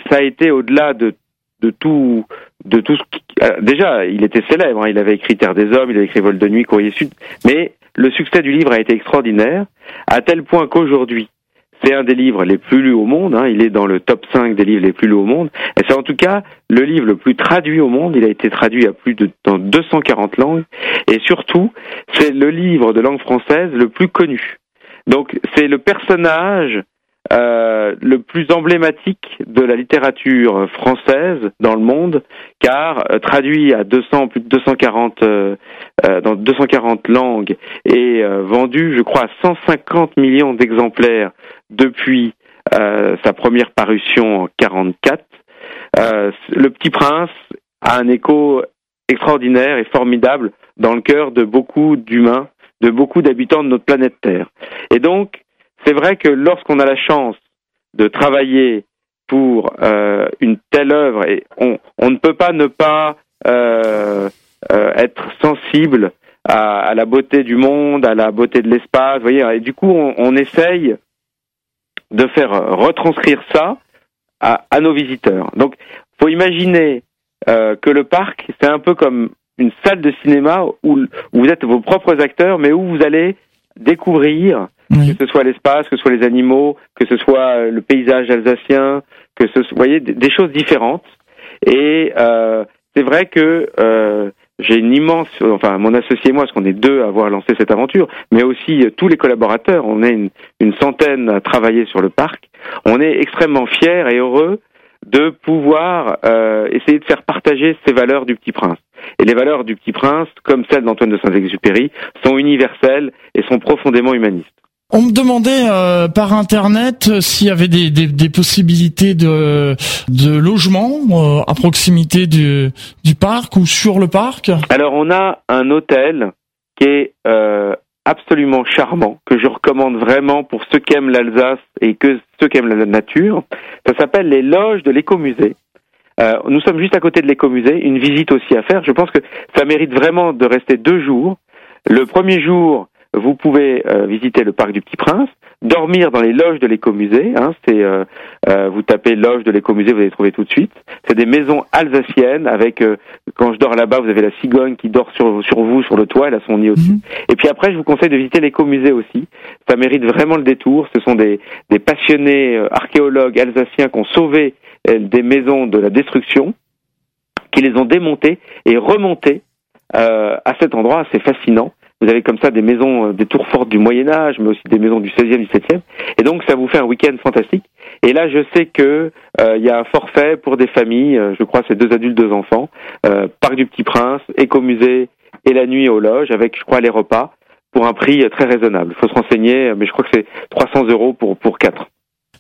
S2: ça a été au-delà de, de tout de tout ce qui... Euh, déjà il était célèbre hein. il avait écrit Terre des hommes il avait écrit Vol de nuit Courrier Sud mais le succès du livre a été extraordinaire à tel point qu'aujourd'hui c'est un des livres les plus lus au monde, hein. il est dans le top 5 des livres les plus lus au monde, et c'est en tout cas le livre le plus traduit au monde, il a été traduit à plus de dans 240 langues, et surtout, c'est le livre de langue française le plus connu. Donc c'est le personnage euh, le plus emblématique de la littérature française dans le monde, car euh, traduit à 200 plus de 240 euh, dans 240 langues et vendu, je crois, à 150 millions d'exemplaires depuis sa première parution en 44. le Petit Prince a un écho extraordinaire et formidable dans le cœur de beaucoup d'humains, de beaucoup d'habitants de notre planète Terre. Et donc, c'est vrai que lorsqu'on a la chance de travailler pour euh, une telle œuvre, et on, ne peut pas ne pas euh, euh, être sensible à, la beauté du monde, à la beauté de l'espace, voyez. Et du coup, on, essaye de faire retranscrire ça à, nos visiteurs. Donc, faut imaginer que le parc, c'est un peu comme une salle de cinéma où, vous êtes vos propres acteurs, mais où vous allez découvrir que ce soit l'espace, que ce soit les animaux, que ce soit euh, le paysage alsacien, que ce soit, vous voyez, des choses différentes. Et euh, c'est vrai que euh, j'ai une immense, enfin mon associé et moi, parce qu'on est deux à avoir lancé cette aventure, mais aussi euh, tous les collaborateurs, on est une, une, centaine à travailler sur le parc. On est extrêmement fiers et heureux de pouvoir euh, essayer de faire partager ces valeurs du Petit Prince. Et les valeurs du Petit Prince, comme celles d'Antoine de Saint-Exupéry, sont universelles et sont profondément humanistes.
S1: On me demandait euh, par internet euh, s'il y avait des, possibilités de, logement euh, à proximité du, parc ou sur le parc.
S2: Alors on a un hôtel qui est absolument charmant que je recommande vraiment pour ceux qui aiment l'Alsace et que ceux qui aiment la nature. Ça s'appelle les loges de l'écomusée. Nous sommes juste à côté de l'écomusée, une visite aussi à faire. Je pense que ça mérite vraiment de rester deux jours. Le premier jour, vous pouvez euh, visiter le parc du Petit Prince, dormir dans les loges de l'écomusée. Hein, c'est euh, euh vous tapez loge de l'écomusée, vous allez trouver tout de suite. C'est des maisons alsaciennes avec quand je dors là-bas, vous avez la cigogne qui dort sur sur vous sur le toit, elle a son nid aussi. Mhm. Et puis après, je vous conseille de visiter l'écomusée aussi. Ça mérite vraiment le détour. Ce sont des des passionnés archéologues alsaciens qui ont sauvé des maisons de la destruction, qui les ont démontées et remontées à cet endroit. C'est fascinant. Vous avez comme ça des maisons, euh, des tours fortes du Moyen Âge, mais aussi des maisons du 16e, 17e. Et donc ça vous fait un week-end fantastique. Et là, je sais que euh, il y a un forfait pour des familles. Euh, je crois c'est deux adultes, deux enfants. Parc du Petit Prince, écomusée et la nuit aux loges, avec je crois les repas pour un prix très raisonnable. Il faut se renseigner, mais je crois que c'est 300 euros pour pour quatre.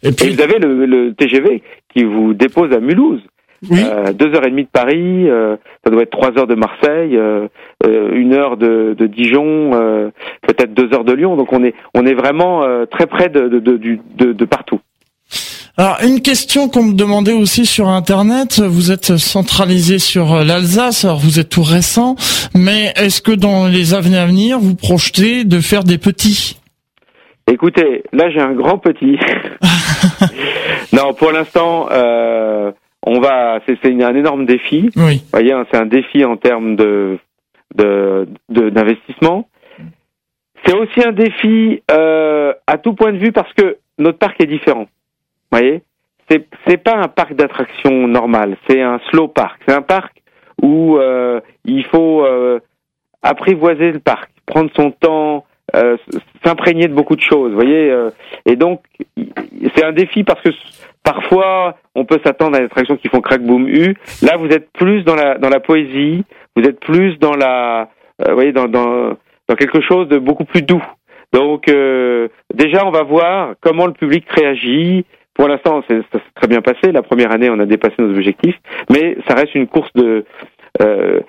S2: Et, puis... vous avez le, le TGV qui vous dépose à Mulhouse. Euh, deux heures et demie de Paris, euh, ça doit être trois heures de Marseille, euh, une heure de, de Dijon, peut-être deux heures de Lyon. Donc on est on est vraiment très près de de, de, de partout.
S1: Alors une question qu'on me demandait aussi sur internet, vous êtes centralisé sur l'Alsace, alors vous êtes tout récent, mais est-ce que dans les années à venir vous projetez de faire des petits?
S2: Écoutez, là j'ai un grand petit. non, pour l'instant, euh, on va, c'est un énorme défi.
S1: Oui.
S2: Vous voyez, hein, c'est un défi en termes de d'investissement. c'est aussi un défi euh, à tout point de vue parce que notre parc est différent. Vous voyez, c'est c'est pas un parc d'attraction normal, c'est un slow park. C'est un parc où euh, il faut euh, apprivoiser le parc, prendre son temps, euh, s'imprégner de beaucoup de choses, vous voyez. Euh, et donc, c'est un défi parce que parfois, on peut s'attendre à des attractions qui font crack boom u. Là, vous êtes plus dans la dans la poésie, vous êtes plus dans la, euh, vous voyez, dans, dans dans quelque chose de beaucoup plus doux. Donc, déjà, on va voir comment le public réagit. Pour l'instant, ça s'est très bien passé. La première année, on a dépassé nos objectifs, mais ça reste une course de euh,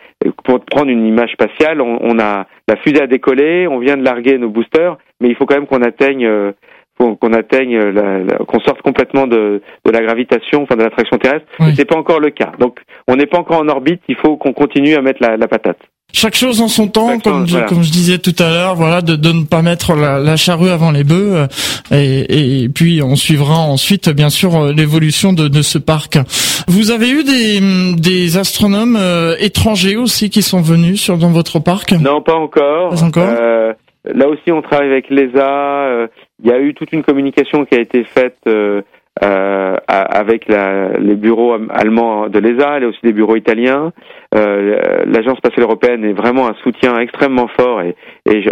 S2: pour prendre une image spatiale, on, a la fusée à décoller, on vient de larguer nos boosters, mais il faut quand même qu'on atteigne euh, qu'on atteigne qu'on sorte complètement de, de la gravitation, enfin de l'attraction terrestre. C'est pas encore le cas. Donc on n'est pas encore en orbite. Il faut qu'on continue à mettre la, la patate.
S1: chaque chose en son temps, comme, je, comme je disais tout à l'heure, voilà, de, de ne pas mettre la, charrue avant les bœufs, euh, et, et, puis on suivra ensuite, bien sûr, euh, l'évolution de, de, ce parc. Vous avez eu des, des astronomes euh, étrangers aussi qui sont venus sur dans votre parc?
S2: Non, pas encore.
S1: Pas encore.
S2: Euh, là aussi, on travaille avec l'ESA. Il y a eu toute une communication qui a été faite. Euh, avec la, les bureaux allemands de l'ESA, et aussi des bureaux italiens. Euh, L'Agence spatiale européenne est vraiment un soutien extrêmement fort et,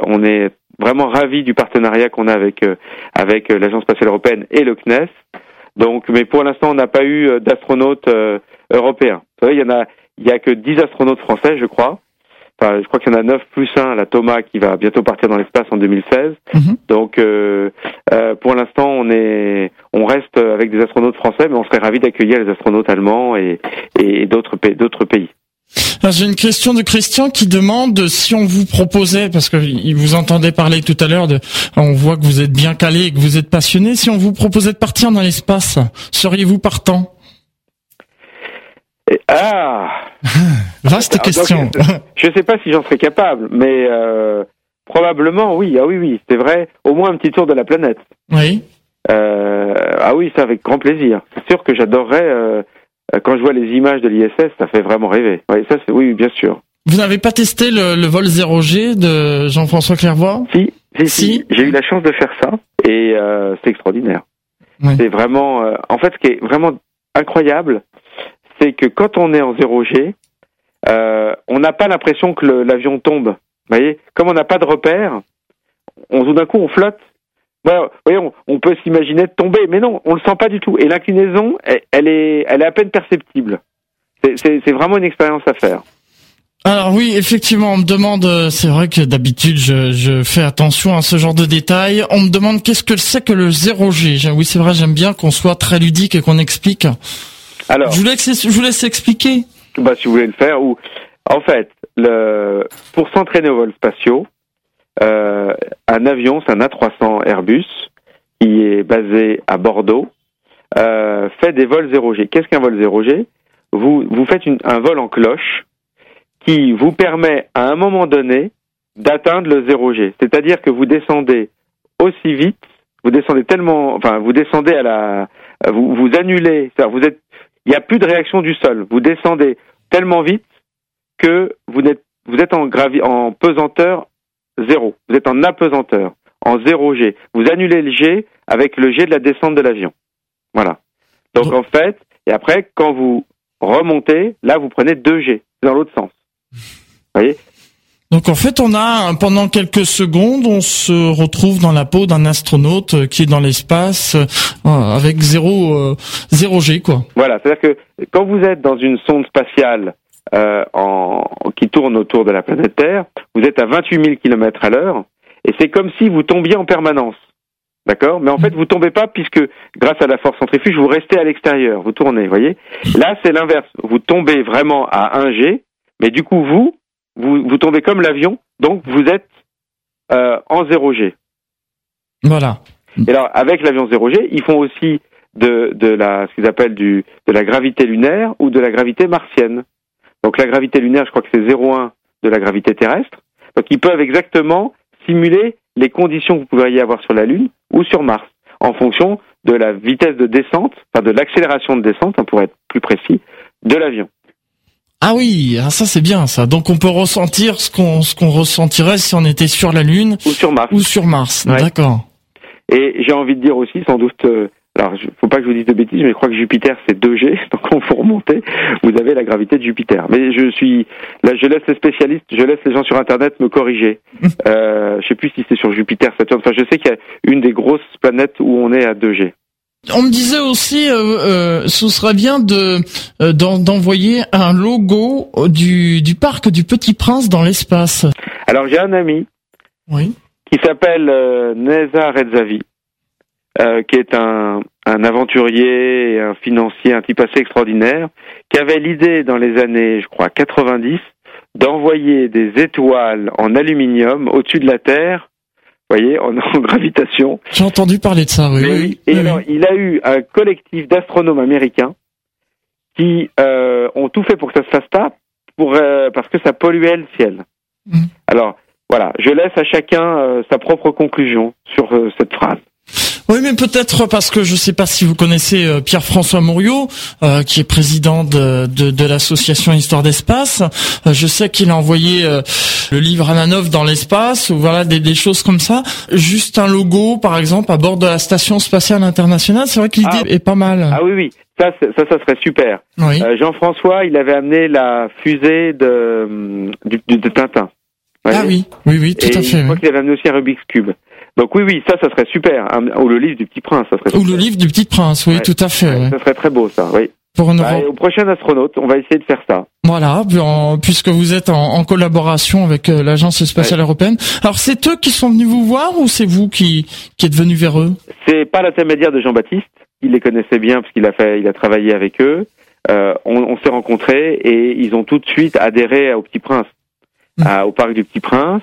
S2: on est vraiment ravis du partenariat qu'on a avec euh, avec l'Agence spatiale européenne et le CNES. Donc, mais pour l'instant, on n'a pas eu d'astronautes européens. Vous savez, il y en a, il y a que 10 astronautes français, je crois je crois qu'il y en a 9 plus 1, la Thomas, qui va bientôt partir dans l'espace en 2016. Mhm. Donc, euh, euh, pour l'instant, on est, on reste avec des astronautes français, mais on serait ravis d'accueillir les astronautes allemands et, et d'autres d'autres pays.
S1: J'ai une question de Christian qui demande si on vous proposait, parce que vous entendait parler tout à l'heure, de, on voit que vous êtes bien calé et que vous êtes passionné, si on vous proposait de partir dans l'espace, seriez-vous partant?
S2: Ah
S1: Vaste question.
S2: je ne sais pas si j'en serais capable, mais euh, probablement oui. Ah oui, oui, c'est vrai. Au moins un petit tour de la planète.
S1: Oui.
S2: Euh, ah oui, ça avec grand plaisir. C'est sûr que j'adorerais. Euh, quand je vois les images de l'ISS, ça fait vraiment rêver. Oui, ça c'est oui, bien sûr.
S1: Vous n'avez pas testé le, vol 0G de Jean-François Clairvoy?
S2: Si, si, si. J'ai eu la chance de faire ça et c'est extraordinaire. C'est vraiment, en fait, ce qui est vraiment incroyable, c'est que quand on est en 0G, euh, on n'a pas l'impression que l'avion tombe. Voyez, comme on n'a pas de repère, on tout d'un coup on flotte. on, peut s'imaginer tomber, mais non, on le sent pas du tout. Et l'inclinaison, elle, est, elle est à peine perceptible. C'est vraiment une expérience à faire.
S1: Alors oui, effectivement, on me demande, euh, c'est vrai que d'habitude je, je, fais attention à ce genre de détails. On me demande qu'est-ce que c'est que le 0G. Oui, c'est vrai, j'aime bien qu'on soit très ludique et qu'on explique.
S2: Alors,
S1: je vous laisse, je vous laisse expliquer.
S2: Bah, si vous voulez le faire, ou en fait, le, pour s'entraîner aux vols spatiaux, euh, un avion, c'est un A300 Airbus qui est basé à Bordeaux, euh, fait des vols 0G. Qu'est-ce qu'un vol 0G vous, vous faites une, un vol en cloche qui vous permet à un moment donné d'atteindre le 0G. C'est-à-dire que vous descendez aussi vite, vous descendez tellement, enfin, vous descendez à la, vous, vous annulez, vous êtes il n'y a plus de réaction du sol. Vous descendez tellement vite que vous êtes, vous êtes en, gravi, en pesanteur zéro. Vous êtes en apesanteur, en zéro G. Vous annulez le G avec le G de la descente de l'avion. Voilà. Donc en fait, et après, quand vous remontez, là, vous prenez 2 G, dans l'autre sens. Vous voyez?
S1: Donc en fait, on a pendant quelques secondes, on se retrouve dans la peau d'un astronaute euh, qui est dans l'espace euh, avec zéro euh, zéro G quoi.
S2: Voilà, c'est-à-dire que quand vous êtes dans une sonde spatiale en, qui tourne autour de la planète Terre, vous êtes à 28 000 km à l'heure et c'est comme si vous tombiez en permanence. D'accord? Mais en fait, vous tombez pas puisque grâce à la force centrifuge, vous restez à l'extérieur, vous tournez, voyez? Là, c'est l'inverse. Vous tombez vraiment à 1 G, mais du coup, vous, vous, vous tombez comme l'avion, donc vous êtes euh, en 0G.
S1: Voilà.
S2: Et alors, avec l'avion 0G, ils font aussi de, de la, ce qu'ils appellent du, de la gravité lunaire ou de la gravité martienne. Donc la gravité lunaire, je crois que c'est 0,1 de la gravité terrestre. Donc ils peuvent exactement simuler les conditions que vous pourriez avoir sur la Lune ou sur Mars, en fonction de la vitesse de descente, enfin de l'accélération de descente, on pourrait être plus précis, de l'avion.
S1: Ah oui, ah, ça c'est bien ça. Donc on peut ressentir ce qu'on ce qu'on ressentirait si on était sur la Lune
S2: ou sur Mars.
S1: Ou sur Mars. D'accord.
S2: Et j'ai envie de dire aussi, sans doute, euh, alors faut pas que je vous dise de bêtises, mais je crois que Jupiter c'est 2G, donc quand vous remontez, vous avez la gravité de Jupiter. Mais je suis là, je laisse les spécialistes, je laisse les gens sur Internet me corriger. euh, je sais plus si c'est sur Jupiter, Saturne. Enfin, je sais qu'il y a une des grosses planètes où on est à 2G.
S1: On me disait aussi, euh, euh, ce serait bien de euh, d'envoyer un logo du, du parc du Petit Prince dans l'espace.
S2: Alors j'ai un ami
S1: oui.
S2: qui s'appelle Neza Redzavi, qui est un, un aventurier et un financier, un type assez extraordinaire, qui avait l'idée dans les années, je crois, 90, d'envoyer des étoiles en aluminium au-dessus de la Terre voyez, en, gravitation.
S1: J'ai entendu parler de ça, oui.
S2: Et alors, il a eu un collectif d'astronomes américains qui euh, ont tout fait pour que ça se fasse pas, pour euh, parce que ça polluait le ciel.
S1: Mm.
S2: Alors voilà, je laisse à chacun euh, sa propre conclusion sur cette phrase.
S1: Oui, mais peut-être parce que je sais pas si vous connaissez euh, Pierre-François Mouriot, euh, qui est président de, de, de l'association Histoire d'Espace. Euh, je sais qu'il a envoyé euh, le livre Ananov dans l'espace, ou voilà des, des choses comme ça. Juste un logo, par exemple, à bord de la station spatiale internationale. C'est vrai que l'idée
S2: Ah.
S1: est pas mal.
S2: Ah oui, oui, ça, ça, ça serait super.
S1: oui.
S2: Euh, Jean-François, il avait amené la fusée de, du- du- de Tintin.
S1: Ah oui, oui, oui, tout
S2: Et
S1: à fait.
S2: Je crois
S1: oui.
S2: qu'il avait amené aussi un Rubik's Cube. Donc oui, oui, ça, ça serait super. Un- Ou le livre du Petit Prince, ça serait
S1: Ou
S2: super.
S1: le livre du Petit Prince, oui,
S2: Ouais.
S1: tout à fait.
S2: Ouais. Ça serait très beau, ça, oui.
S1: Pour une
S2: Bah,
S1: Europe.
S2: et au prochain astronaute, on va essayer de faire ça.
S1: Voilà, puisque vous êtes en, en collaboration avec euh, l'Agence spatiale européenne. Alors c'est eux qui sont venus vous voir ou c'est vous qui, qui êtes venu vers eux?
S2: C'est pas l'intermédiaire de Jean-Baptiste. Il les connaissait bien parce qu'il a fait, il a travaillé avec eux. Euh, on on s'est rencontrés et ils ont tout de suite adhéré au Petit Prince,
S1: Mm.
S2: à- au parc du Petit Prince.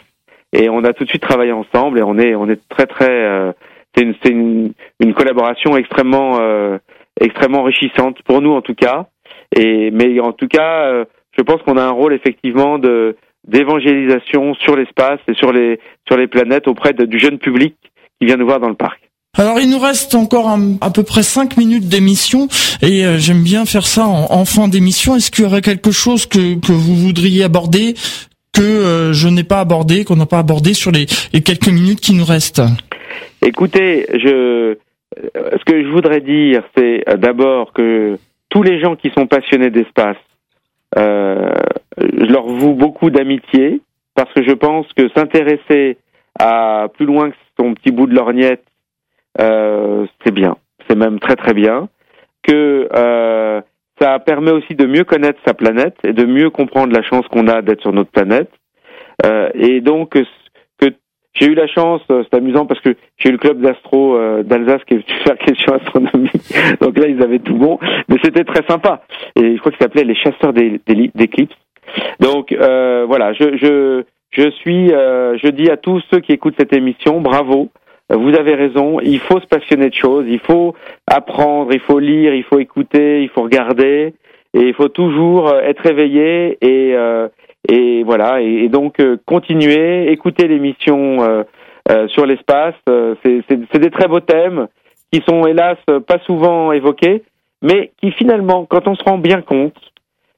S2: Et on a tout de suite travaillé ensemble et on est, on est très très. euh, c'est une, c'est une, une collaboration extrêmement, euh, extrêmement enrichissante pour nous en tout cas. Et mais en tout cas, euh, je pense qu'on a un rôle effectivement de d'évangélisation sur l'espace et sur les sur les planètes auprès de- du jeune public qui vient nous voir dans le parc.
S1: Alors il nous reste encore un- à peu près cinq minutes d'émission et j'aime bien faire ça en, en fin d'émission. Est-ce qu'il y aurait quelque chose que, que vous voudriez aborder? Que euh, je n'ai pas abordé, qu'on n'a pas abordé sur les, quelques minutes qui nous restent
S2: Écoutez, je, euh, ce que je voudrais dire, c'est euh, d'abord que tous les gens qui sont passionnés d'espace, je leur voue beaucoup d'amitié parce que je pense que s'intéresser à plus loin que son petit bout de lorgnette, c'est bien, c'est même très très bien. Que ça permet aussi de mieux connaître sa planète et de mieux comprendre la chance qu'on a d'être sur notre planète. Euh, et donc que j'ai eu la chance, euh, c'est amusant parce que j'ai eu le club d'astro euh, d'Alsace qui est venu faire question astronomie. Donc là, ils avaient tout bon, mais c'était très sympa. Et je crois ça s'appelait les chasseurs d'é- d'é- d'éclipses. Donc voilà, je je je suis, je dis à tous ceux qui écoutent cette émission, bravo. Vous avez raison, il faut se passionner de choses, il faut apprendre, il faut lire, il faut écouter, il faut regarder, et il faut toujours euh, être éveillé et euh, et voilà et, donc euh, continuer, écouter l'émission euh, euh, sur l'espace. c'est des très beaux thèmes qui sont hélas pas souvent évoqués, mais qui finalement, quand on se rend bien compte,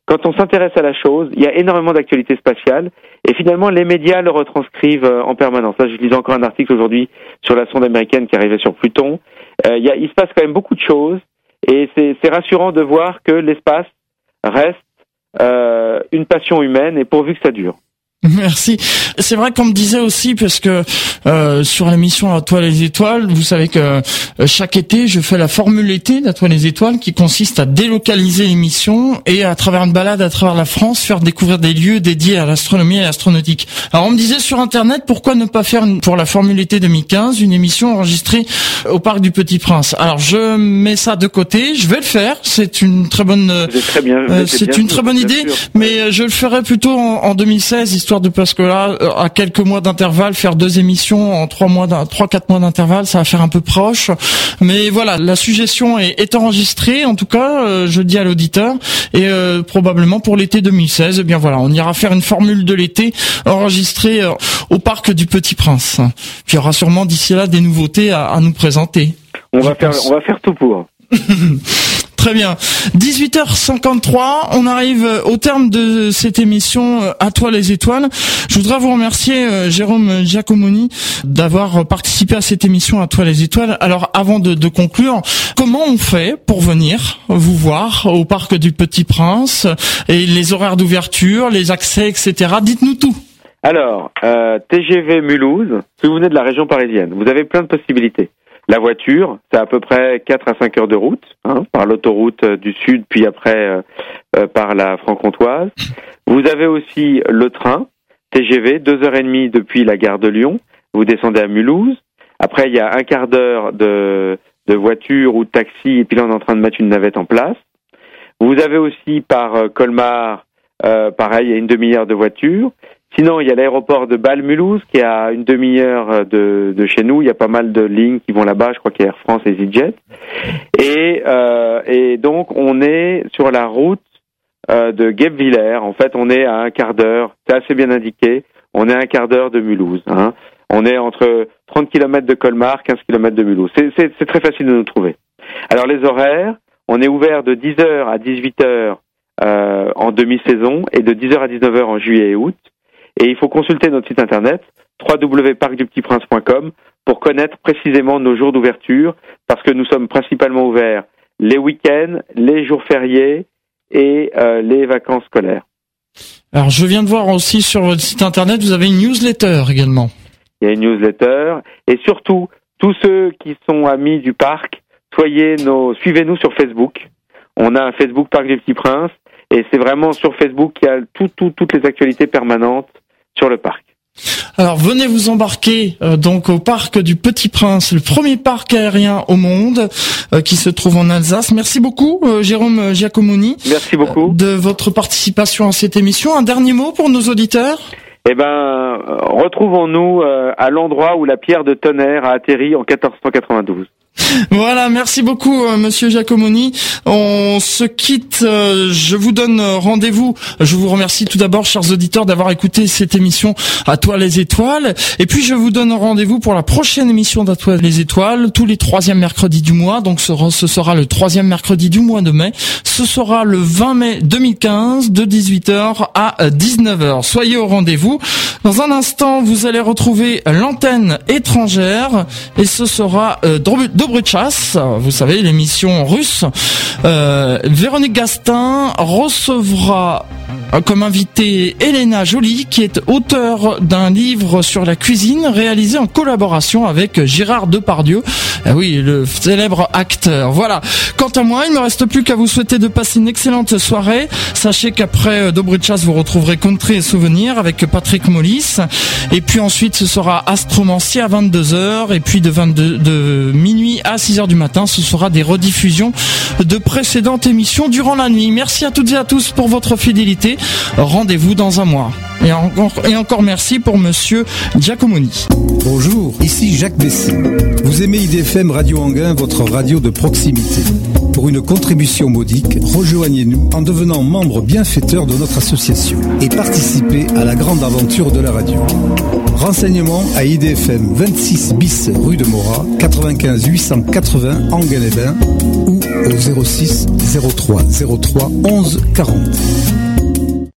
S2: quand on s'intéresse à la chose, il y a énormément d'actualités spatiales et finalement les médias le retranscrivent euh, en permanence. Là, je lisais encore un article aujourd'hui sur la sonde américaine qui arrivait sur Pluton. Euh, il, y a, il se passe quand même beaucoup de choses et c'est rassurant de voir que l'espace reste euh, une passion humaine et pourvu que ça dure.
S1: Merci. C'est vrai qu'on me disait aussi, parce que euh, sur l'émission La Toile et les Étoiles, vous savez que euh, chaque été, je fais la formule été de La Toile et les Étoiles, qui consiste à délocaliser l'émission et à travers une balade à travers la France, faire découvrir des lieux dédiés à l'astronomie et à l'astronautique. Alors on me disait sur Internet, pourquoi ne pas faire une- pour la formule été 2015 une émission enregistrée au Parc du Petit Prince? Alors je mets ça de côté, je vais le faire. C'est une très bonne euh, c'est une
S2: sûr,
S1: très bonne idée,
S2: sûr.
S1: mais euh, je le ferai plutôt en, en 2016, histoire de parce que là, euh, à quelques mois d'intervalle, faire deux émissions en trois mois, d'un- trois quatre mois d'intervalle, ça va faire un peu proche. Mais voilà, la suggestion est, est enregistrée. En tout cas, euh, je dis à l'auditeur et euh, probablement pour l'été 2016, eh bien voilà, on ira faire une formule de l'été enregistrée euh, au parc du Petit Prince. Puis il y aura sûrement d'ici là des nouveautés à, à nous présenter.
S2: On va faire, on va faire tout pour.
S1: Très bien. 18h53, on arrive au terme de cette émission euh, À toi les étoiles. Je voudrais vous remercier euh, Jérôme Giacomoni d'avoir participé à cette émission À toi les étoiles. Alors avant de, conclure, comment on fait pour venir vous voir au parc du Petit Prince et les horaires d'ouverture, les accès, etc. Dites-nous tout.
S2: Alors, euh, TGV Mulhouse, si vous venez de la région parisienne, vous avez plein de possibilités. La voiture, c'est à peu près 4 à 5 heures de route, hein, par l'autoroute euh, du Sud, puis après euh, euh, par la franc-comtoise. Vous avez aussi le train, TGV, deux heures et demie depuis la gare de Lyon. Vous descendez à Mulhouse. Après, il y a un quart d'heure de, de voiture ou de taxi, et puis là, on est en train de mettre une navette en place. Vous avez aussi par euh, Colmar, euh, pareil, il y a une demi-heure de voiture. Sinon, il y a l'aéroport de Bâle-Mulhouse qui est à une demi-heure de, de chez nous. Il y a pas mal de lignes qui vont là-bas. Je crois qu'il y a Air France et EasyJet. Et, euh, et donc, on est sur la route de Guebwiller. En fait, on est à un quart d'heure, c'est assez bien indiqué, on est à un quart d'heure de Mulhouse. Hein. On est entre 30 km de Colmar, 15 km de Mulhouse. C'est très facile de nous trouver. Alors les horaires, on est ouvert de 10h à 18h euh, en demi-saison et de 10h à 19h en juillet et août. Et il faut consulter notre site internet www.parcdupetitprince.com pour connaître précisément nos jours d'ouverture parce que nous sommes principalement ouverts les week-ends, les jours fériés et euh, les vacances scolaires.
S1: Alors je viens de voir aussi sur votre site internet, vous avez une newsletter également.
S2: Il y a une newsletter et surtout tous ceux qui sont amis du parc, soyez nos, suivez-nous sur Facebook. On a un Facebook Parc du Petit Prince et c'est vraiment sur Facebook qu'il y a tout, toutes les actualités permanentes sur le parc.
S1: Alors venez vous embarquer euh, donc au parc du Petit Prince, le premier parc aérien au monde euh, qui se trouve en Alsace. Merci beaucoup euh, Jérôme Giacomoni.
S2: Merci beaucoup
S1: de votre participation à cette émission. Un dernier mot pour nos auditeurs?
S2: Eh ben, retrouvons-nous à l'endroit où la pierre de tonnerre a atterri en 1492.
S1: Voilà, merci beaucoup euh, Monsieur Giacomoni. On se quitte. Euh, je vous donne rendez-vous. Je vous remercie tout d'abord, chers auditeurs, d'avoir écouté cette émission à toi les étoiles. Et puis je vous donne rendez-vous pour la prochaine émission d'à toi les étoiles, tous les troisièmes mercredis du mois. Donc ce sera le troisième mercredi du mois de mai. Ce sera le 20 mai 2015 de 18h à 19h. Soyez au rendez-vous. Dans un instant, vous allez retrouver l'antenne étrangère et ce sera euh, Dobruchas, vous savez, l'émission russe. Euh, Véronique Gastin recevra comme invité Elena Jolie, qui est auteur d'un livre sur la cuisine réalisé en collaboration avec Gérard Depardieu. Ah oui, le célèbre acteur. Voilà. Quant à moi, il ne me reste plus qu'à vous souhaiter de passer une excellente soirée. Sachez qu'après euh, Dobruchas, vous retrouverez Contrée et Souvenirs avec Patrick Mollis. Et puis ensuite, ce sera Astromancie à 22h. Et puis de 22, de minuit à 6h du matin, ce sera des rediffusions de précédentes émissions durant la nuit. Merci à toutes et à tous pour votre fidélité. Rendez-vous dans un mois. Et encore, merci pour monsieur Giacomoni.
S4: Bonjour, ici Jacques Bessy. Vous aimez IDFM Radio Anguin, votre radio de proximité. Pour une contribution modique, rejoignez-nous en devenant membre bienfaiteur de notre association et participez à la grande aventure de la radio. Renseignements à IDFM 26 bis rue de Morat, 95 880 Anguin-les-Bains ou au 06 03 03 11 40.